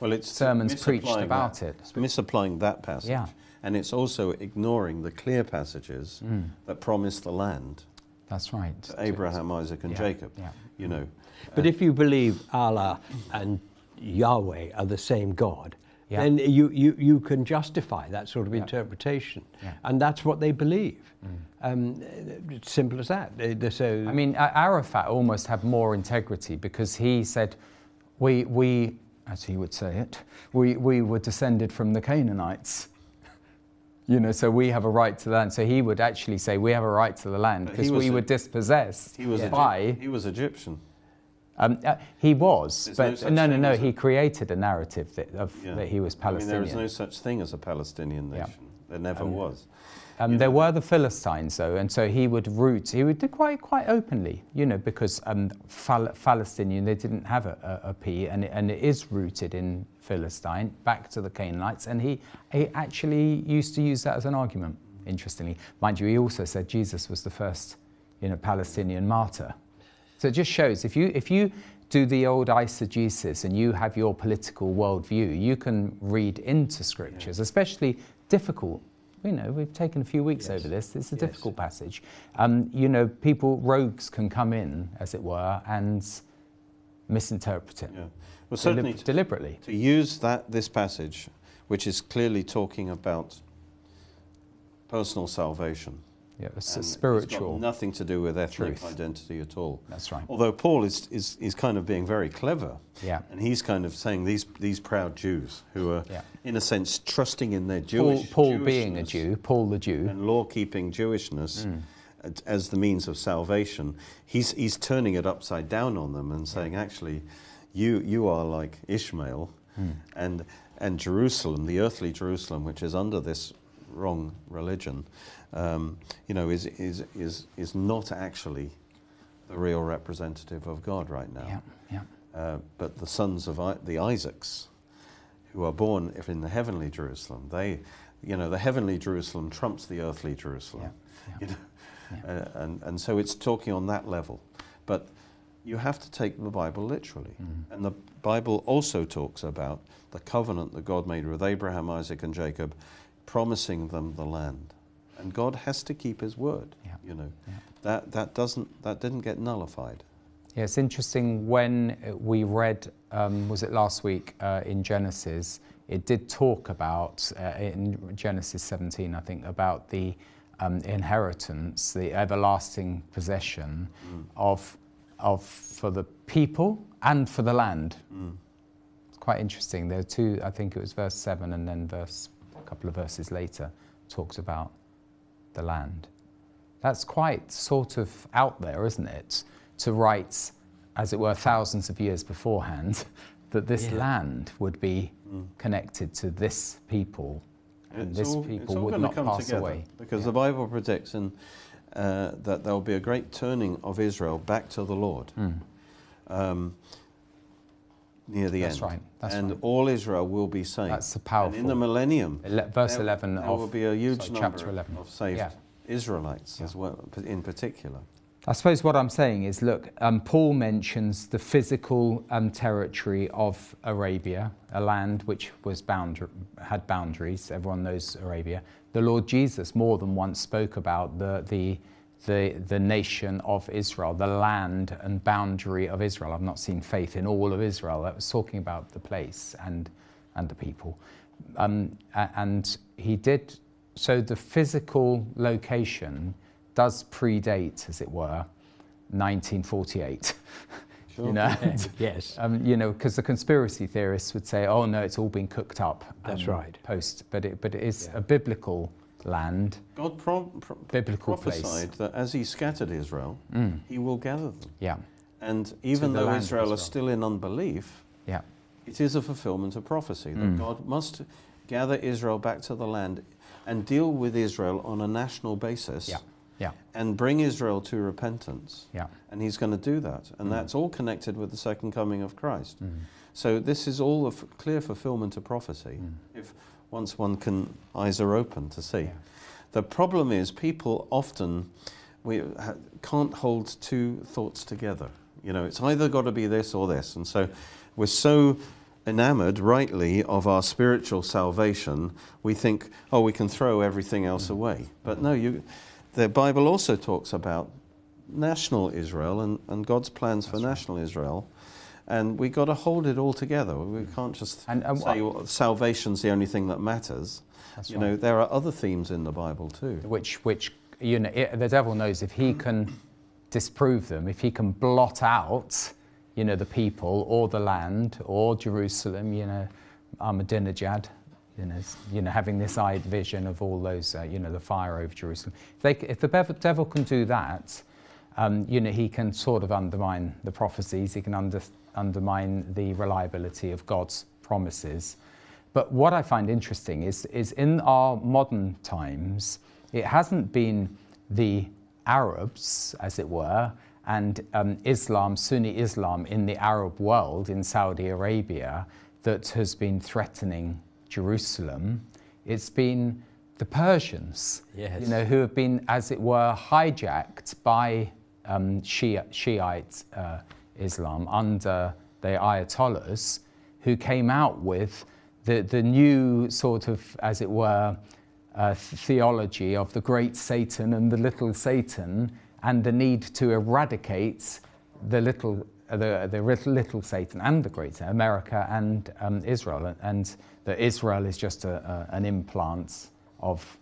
Well, it's sermons preached about that. it. It's misapplying that passage. Yeah. And it's also ignoring the clear passages Mm. that promise the land That's right. to Abraham, Isaac, and Yeah, Jacob. yeah. You know, But if you believe Allah and Yahweh are the same God, Yeah. then you, you, you can justify that sort of Yeah. interpretation. Yeah. Mm. And that's what they believe. Um, it's simple as that. They- they- so, I mean, Arafat almost had more integrity because he said, "We, we, as he would say it, we, we were descended from the Canaanites." [LAUGHS] You know, so we have a right to the land. So he would actually say, "We have a right to the land because we a- were dispossessed he was, Egypt- by." he was Egyptian. Um, uh, he was, There's no but such no, no, no. He created a narrative that, of, Yeah. that he was I mean, there Palestinian. is no such thing as a Palestinian Yeah. nation. There never was. Um, there were the Philistines, though, and so he would root. He would do quite quite openly, you know, because um, Phal- Palestinian they didn't have a, a, a P, and it, and it is rooted in Philistine, back to the Canaanites, and he he actually used to use that as an argument. Interestingly, mind you, he also said Jesus was the first, you know, Palestinian martyr. So it just shows if you if you do the old eisegesis and you have your political worldview, you can read into scriptures, especially difficult. You know, we've taken a few weeks Yes. over this. It's a Yes. difficult passage. Um, you know, people, rogues can come in, as it were, and misinterpret it Yeah. Well, delib- certainly to, deliberately. to use that this passage, which is clearly talking about personal salvation. Yeah, it's and it's got spiritual. nothing to do with ethnic truth. identity at all. That's right. Although Paul is, is, is kind of being very clever. Yeah. And he's kind of saying these, these proud Jews who are, Yeah. in a sense, trusting in their Paul, Jewish Paul being a Jew, Paul the Jew. and law keeping Jewishness Mm. as- the means of salvation, he's, he's turning it upside down on them and saying, actually, you, you are like Ishmael Hmm. and, and Jerusalem, the earthly Jerusalem, which is under this wrong religion, um, you know, is, is, is, is not actually the real representative of God right now. Yeah, yeah. Uh, but the sons of I- the Isaacs, who are born if in the heavenly Jerusalem, they, you know, the heavenly Jerusalem trumps the earthly Jerusalem. Yeah, You know? Uh, and, and so it's talking on that level. But you have to take the Bible literally. And the Bible also talks about the covenant that God made with Abraham, Isaac, and Jacob, promising them the land. And God has to keep his word. Yeah. You know, Yeah. that, that, doesn't, that didn't get nullified. Yeah, it's interesting when we read, um, was it last week uh, in Genesis, it did talk about, uh, in Genesis 17, I think, about the um, inheritance, the everlasting possession of, of for the people and for the land. It's quite interesting. There are two, I think it was verse 7 and then verse, a couple of verses later, talks about the land. That's quite sort of out there, isn't it? to write, as it were, thousands of years beforehand, [LAUGHS] that this Yeah. land would be connected to this people, and It's this all- people would gonna not come pass together, away. Because Yeah. the Bible predicts in, uh, that there will be a great turning of Israel back to the Lord um, near the. That's end. right, that's and right. all Israel will be saved. That's a And in the millennium, Ele- verse there, 11 there of will be a huge sorry, number chapter 11. of saved Yeah. Israelites as well, in particular. I suppose what I'm saying is, look, um, Paul mentions the physical um, territory of Arabia, a land which was bound, had boundaries. Everyone knows Arabia. The Lord Jesus more than once spoke about the, the, the, the nation of Israel, the land and boundary of Israel. I've not seen faith in all of Israel. That was talking about the place and, and the people. Um, and he did, so the physical location does predate, as it were, 1948. [LAUGHS] Sure. you know, [LAUGHS] yes. um, you know, because the conspiracy theorists would say, "Oh no, it's all been cooked up." That's um, right. Post, but it, but it is Yeah. a biblical land. God pro- pro- Biblical place. prophesied that as he scattered Israel, Mm. he will gather them. Yeah, And even though Israel Israel. is still in unbelief, yeah, it is a fulfillment of prophecy that Mm. God must gather Israel back to the land and deal with Israel on a national basis yeah, yeah, and bring Israel to repentance. yeah. And he's going to do that. And Mm. that's all connected with the second coming of Christ. Mm. So this is all a f- clear fulfillment of prophecy. Mm. If once one can eyes are open to see. Yeah. The problem is people often we ha- can't hold two thoughts together. You know, it's either got to be this or this. And so we're so enamored rightly of our spiritual salvation, we think, oh, we can throw everything else mm. away. But mm. no, you the Bible also talks about national Israel and, and God's plans for right. national Israel. And we've got to hold it all together. We can't just And- and say well, salvation's the only thing that matters. You right. know, there are other themes in the Bible too. which which you know it, the devil knows if he can disprove them if he can blot out you know the people or the land or jerusalem you know ahmadinejad you know you know having this eye vision of all those uh, you know the fire over jerusalem if, they, if the bev- devil can do that um, you know he can sort of undermine the prophecies he can under, undermine the reliability of god's promises but what I find interesting is, is in our modern times, it hasn't been the Arabs, as it were, and um, Islam, Sunni Islam in the Arab world, in Saudi Arabia, that has been threatening Jerusalem. It's been the Persians, Yes. you know, who have been, as it were, hijacked by um, Shia, Shiite uh, Islam under the Ayatollahs, who came out with the, the new sort of, as it were, uh, theology of the great Satan and the little Satan, and the need to eradicate the little, uh, the, the little, Satan and the great America and um, Israel, and that Israel is just a, a, an implant of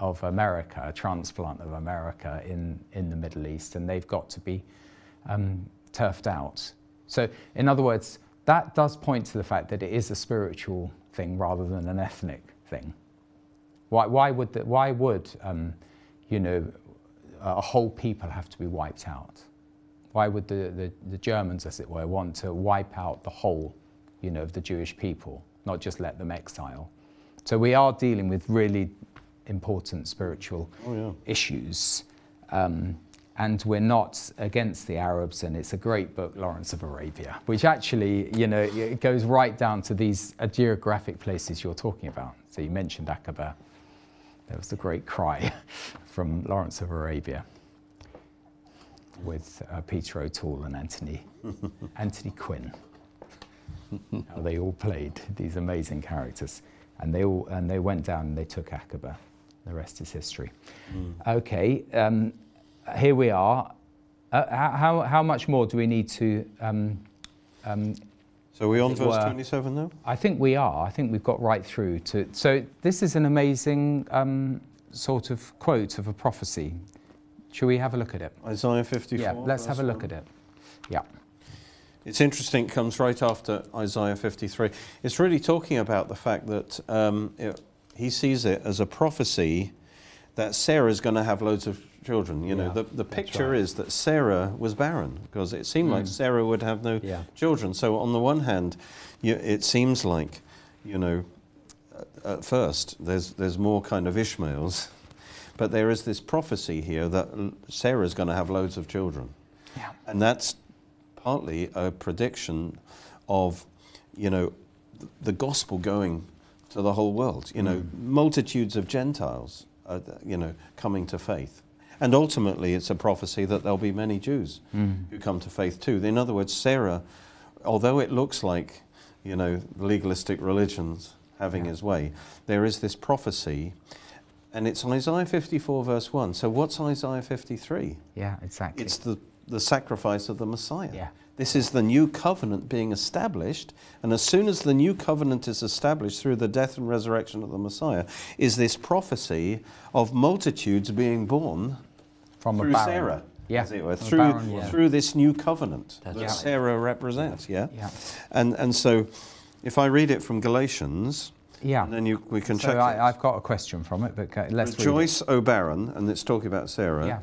of America, a transplant of America in, in the Middle East, and they've got to be um, turfed out. So, in other words, that does point to the fact that it is a spiritual thing rather than an ethnic thing. Why, why would, the, why would um, you know, a whole people have to be wiped out? Why would the, the, the Germans, as it were, want to wipe out the whole you know, of the Jewish people, not just let them exile? So we are dealing with really important spiritual Oh, yeah. issues. Um, and we're not against the Arabs, and it's a great book, Lawrence of Arabia, which actually, you know, it goes right down to these uh, geographic places you're talking about. So you mentioned Aqaba. There was the great cry [LAUGHS] from Lawrence of Arabia with uh, Peter O'Toole and Anthony, [LAUGHS] Anthony Quinn. [LAUGHS] How they all played these amazing characters, and they all and they went down and they took Aqaba. The rest is history. Okay, um, here we are. Uh, how- how how much more do we need to? Um, um, So we're on verse 27 now? I think we are. I think we've got right through to. So this is an amazing um, sort of quote of a prophecy. Shall we have a look at it? Isaiah 54. yeah, let's have a look 1. at it. Yeah. It's interesting, it comes right after Isaiah 53. It's really talking about the fact that um, it, he sees it as a prophecy that Sarah's going to have loads of children. You know, Yeah, the, the picture right. is that Sarah was barren because it seemed like Mm. Sarah would have no Yeah. children. So on the one hand, you, it seems like, you know, at- first there's there's more kind of Ishmaels, but there is this prophecy here that Sarah's going to have loads of children, Yeah. and that's partly a prediction of, you know, the gospel going to the whole world. You know, multitudes of Gentiles, uh, you know, coming to faith. And ultimately, it's a prophecy that there'll be many Jews hmm. who come to faith too. In other words, Sarah, although it looks like, you know, legalistic religions having his way, there is this prophecy, and it's Isaiah 54, verse 1. So, what's Isaiah 53? Yeah, exactly. It's the, the sacrifice of the Messiah. Yeah. This is the new covenant being established. And as soon as the new covenant is established through the death and resurrection of the Messiah, is this prophecy of multitudes being born from through. Sarah, Yeah, as it were, through, barren woman. through this new covenant That's that right. Sarah represents. Yeah? Yeah. And, and so if I read it from Galatians, Yeah. and then you, we can So check it. I, I've got a question from it, but let's. Rejoice, O barren, and it's talking about Sarah. Yeah.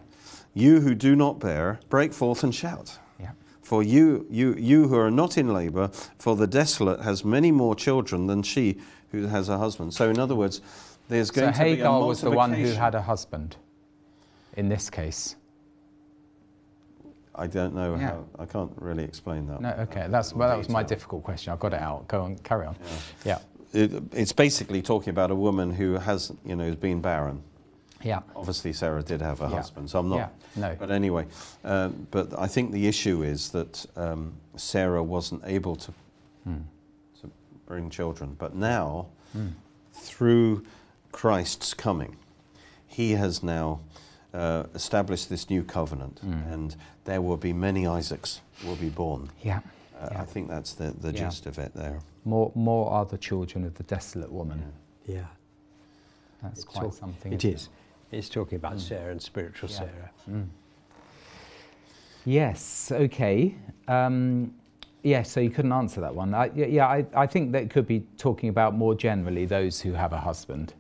You who do not bear, break forth and shout. Yeah. For you, you, you who are not in labour, for the desolate has many more children than she who has a husband. So, in other words, there's So going to be a Hagar was the one who had a husband. In this case. I don't know Yeah. how. I can't really explain that. No. Okay. That's well. That was my difficult question. I've got it out. Go on. Carry on. Yeah. It, it's basically talking about a woman who has, you know, has been barren. Yeah. Obviously, Sarah did have a Yeah. husband, so I'm not. Yeah. No. But anyway, um, but I think the issue is that um, Sarah wasn't able to, Hmm. to bring children. But now, Hmm. through Christ's coming, he has now uh, established this new covenant, Hmm. and there will be many Isaacs will be born. Yeah. Uh, Yeah. I think that's the, the Yeah. gist of it there. More. More are the children of the desolate woman. Yeah. That's It's quite all- something. It isn't is. It's talking about Sarah and spiritual Yeah. Sarah. Mm. Yes. Okay. Um, yeah. So you couldn't answer that one. I, yeah. yeah I, I think that could be talking about more generally those who have a husband,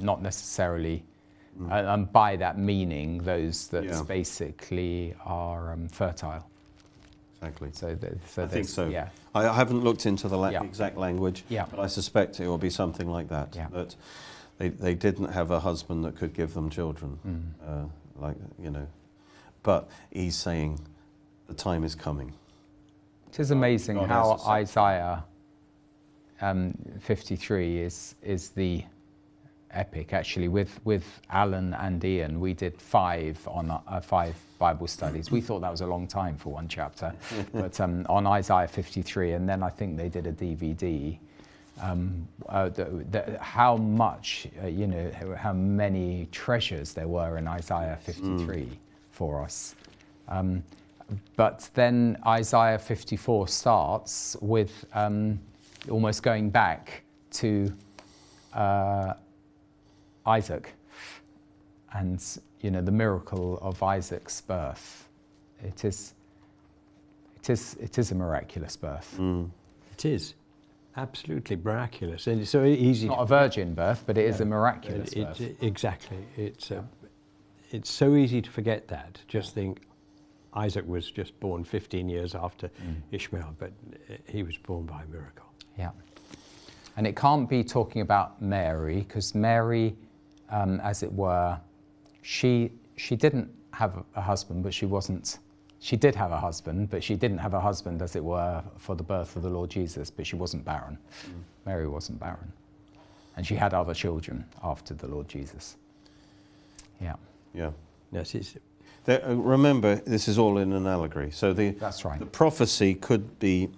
not necessarily, Mm. and by that meaning those that Yeah. basically are um, fertile. Exactly. So, th- so I think so. Yeah. I haven't looked into the la- Yeah. exact language, Yeah. but I suspect it will be something like that. Yeah. That they, they didn't have a husband that could give them children, Mm. uh, like you know. But he's saying the time is coming. It is amazing God how has a set- Isaiah um, 53 is is the epic. Actually, with with Alan and Ian, we did five on uh, five Bible studies. We thought that was a long time for one chapter, [LAUGHS] but um, on Isaiah 53, and then I think they did a DVD. Um, uh, the, the, how much, uh, you know, how many treasures there were in Isaiah 53 for us. Um, but then Isaiah 54 starts with um, almost going back to uh, Isaac and you know the miracle of Isaac's birth. It is, it is, it is a miraculous birth. Mm. It is absolutely miraculous, and it's so easy. Not a virgin birth, but it is a Yeah. miraculous It- birth. it- exactly. It's uh, it's so easy to forget that. Just think, Isaac was just born 15 years after Mm. Ishmael, but uh, he was born by a miracle. Yeah. And it can't be talking about Mary, because Mary, um, as it were, she, she didn't have a husband, but she wasn't. She did have a husband, but she didn't have a husband, as it were, for the birth of the Lord Jesus, but she wasn't barren. Mary wasn't barren. And she had other children after the Lord Jesus. Yeah, Yeah. Yes, it's, There, uh, remember, this is all in an allegory. So the that's right. the prophecy could be,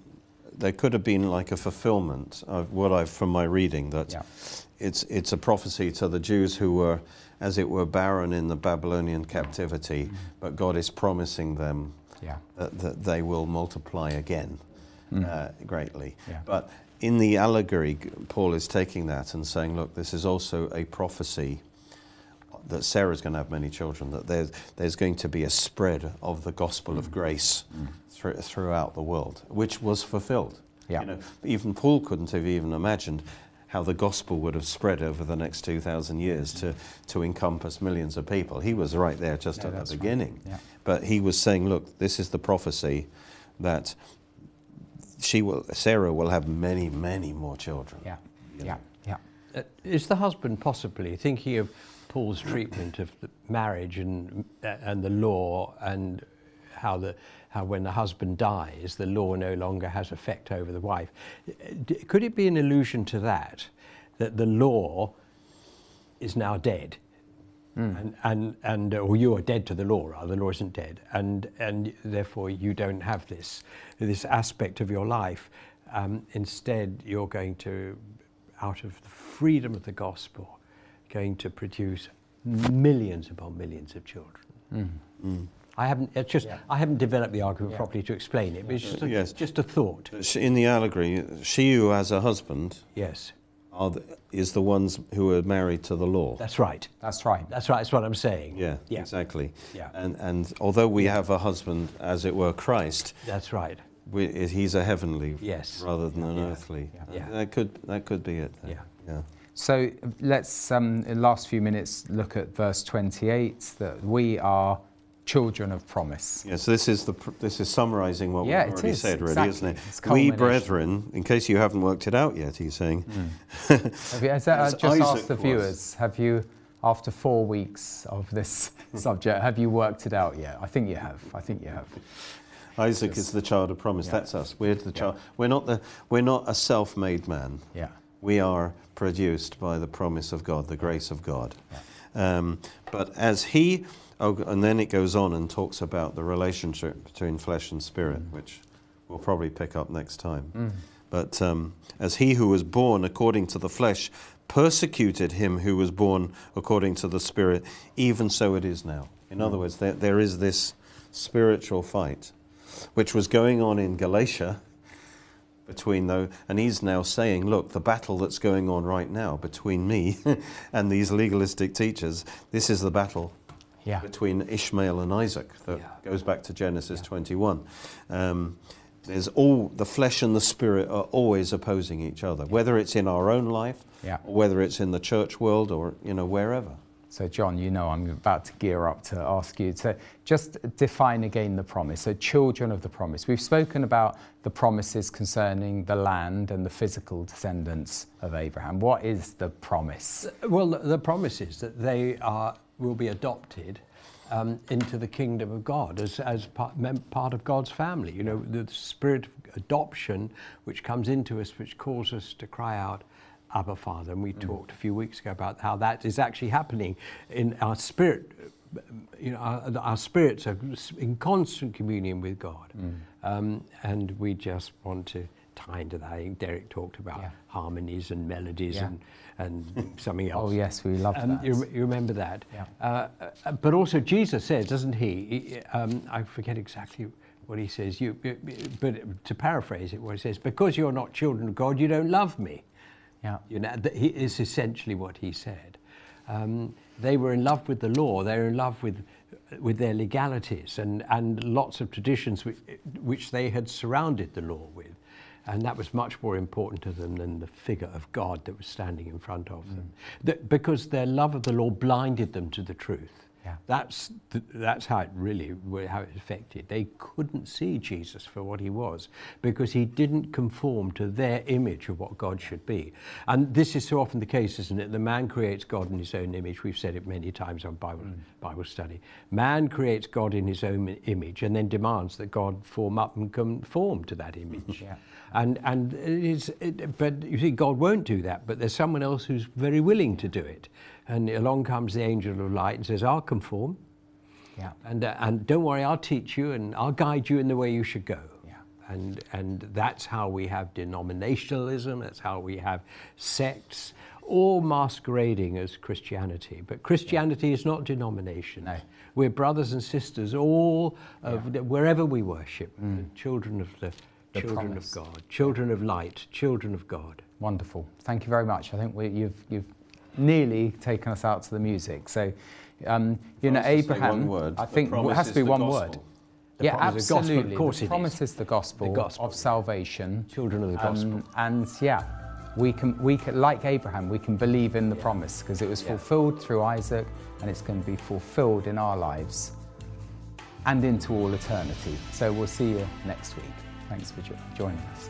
there could have been like a fulfillment of what I've from my reading that Yeah. It's it's a prophecy to the Jews who were, as it were, barren in the Babylonian captivity, Mm-hmm. but God is promising them Yeah. that, that they will multiply again uh, greatly. Mm. Yeah. But in the allegory, Paul is taking that and saying, look, this is also a prophecy that Sarah's going to have many children, that there's, there's going to be a spread of the gospel Mm. of grace thro- throughout the world, which was fulfilled. Yeah. You know, even Paul couldn't have even imagined how the gospel would have spread over the next 2,000 years to, to encompass millions of people. He was right there just Yeah, at that's the right. beginning. Yeah. But he was saying, look, this is the prophecy that she will, Sarah will have many, many more children. Yeah, yeah, yeah. Uh, is the husband possibly thinking of Paul's treatment of the marriage and uh, and the law and how the how when the husband dies the law no longer has effect over the wife? Uh, Could it be an allusion to that that the law is now dead? And, and, and or you are dead to the law, rather, the law isn't dead, and, and therefore you don't have this, this aspect of your life. Um, instead, you're going to, out of the freedom of the gospel, going to produce millions upon millions of children. I haven't, it's just, Yeah. I haven't developed the argument Yeah. properly to explain it, but it's just a, Yes. just a thought. In the allegory, she who has a husband Yes, are the, is the ones who are married to the law. that's right. That's right. That's right, that's what I'm saying. yeah, yeah. exactly. Yeah. And, and although we have a husband, as it were, Christ, That's right. we, he's a heavenly Yes. rather than an Yeah. earthly. Yeah. Yeah. That could that could be it. then. Yeah. yeah. So let's, um, in the last few minutes, look at verse 28 that we are children of promise. Yes, this is the this is summarising what Yeah, we've already is, said, really, exactly. isn't it? We brethren, in case you haven't worked it out yet, he's saying. [LAUGHS] Have you, has that, As uh, just Isaac ask the was. viewers, have you, after four weeks of this [LAUGHS] subject, have you worked it out yet? I think you have. I think you have. Isaac is the child of promise. Yeah. That's us. We're the child. We're not the. We're not a self-made man. Yeah. We are produced by the promise of God, the grace of God. Um, but as he, oh, and then it goes on and talks about the relationship between flesh and spirit, mm. which we'll probably pick up next time. Mm. But um, as he who was born according to the flesh persecuted him who was born according to the spirit, even so it is now. In other mm. words, there, there is this spiritual fight, which was going on in Galatia between those, and he's now saying, look, the battle that's going on right now between me [LAUGHS] and these legalistic teachers, this is the battle Yeah. between Ishmael and Isaac that Yeah. goes back to Genesis 21. Um, there's all the flesh and the spirit are always opposing each other, whether it's in our own life, Yeah. or whether it's in the church world, or you know wherever. So, John, you know I'm about to gear up to ask you to just define again the promise. So, children of the promise. We've spoken about the promises concerning the land and the physical descendants of Abraham. What is the promise? Well, the, the promise is that they are, will be adopted um, into the kingdom of God as, as part, mem- part of God's family. You know, the spirit of adoption which comes into us, which calls us to cry out, Abba Father. And we talked a few weeks ago about how that is actually happening in our spirit. You know, our, our spirits are in constant communion with God. Um, and we just want to tie into that. I think Derek talked about Yeah. harmonies and melodies Yeah. and, and [LAUGHS] something else. Oh, yes, we love Um, that. you, you remember that? Yeah. Uh, but also Jesus says, doesn't he? he um, I forget exactly what he says. You, but to paraphrase it, what he says, because you're not children of God, you don't love me. Yeah. You know, that is essentially what he said. Um, they were in love with the law. They were in love with with their legalities and, and lots of traditions which, which they had surrounded the law with. And that was much more important to them than the figure of God that was standing in front of mm. them. That, because their love of the law blinded them to the truth. Yeah. That's, th- that's how it really, how it affected. They couldn't see Jesus for what he was because he didn't conform to their image of what God should be. And this is so often the case, isn't it? The man creates God in his own image. We've said it many times on Bible, mm. Bible study. Man creates God in his own image and then demands that God form up and conform to that image. [LAUGHS] Yeah. And, and it is, it, but you see, God won't do that, but there's someone else who's very willing to do it. And along comes the angel of light and says, I'll conform. Yeah. And, uh, and don't worry, I'll teach you and I'll guide you in the way you should go. Yeah. And, and that's how we have denominationalism, that's how we have sects, all masquerading as Christianity. But Christianity is not denomination. No. We're brothers and sisters, all of the, wherever we worship, the children of the, Mm. The children promise. of God, children of light, children of God. Wonderful. Thank you very much. I think we, you've, you've nearly taken us out to the music. So, um, you know, Abraham, word, I think it has to be one gospel. word. The yeah, absolutely. Of course the promise is. is the gospel, the gospel of salvation. Children of the um, gospel. Um, and yeah, we can, we can, like Abraham, we can believe in the yeah. promise because it was yeah. fulfilled through Isaac and it's going to be fulfilled in our lives and into all eternity. So we'll see you next week. Thanks for jo- joining us.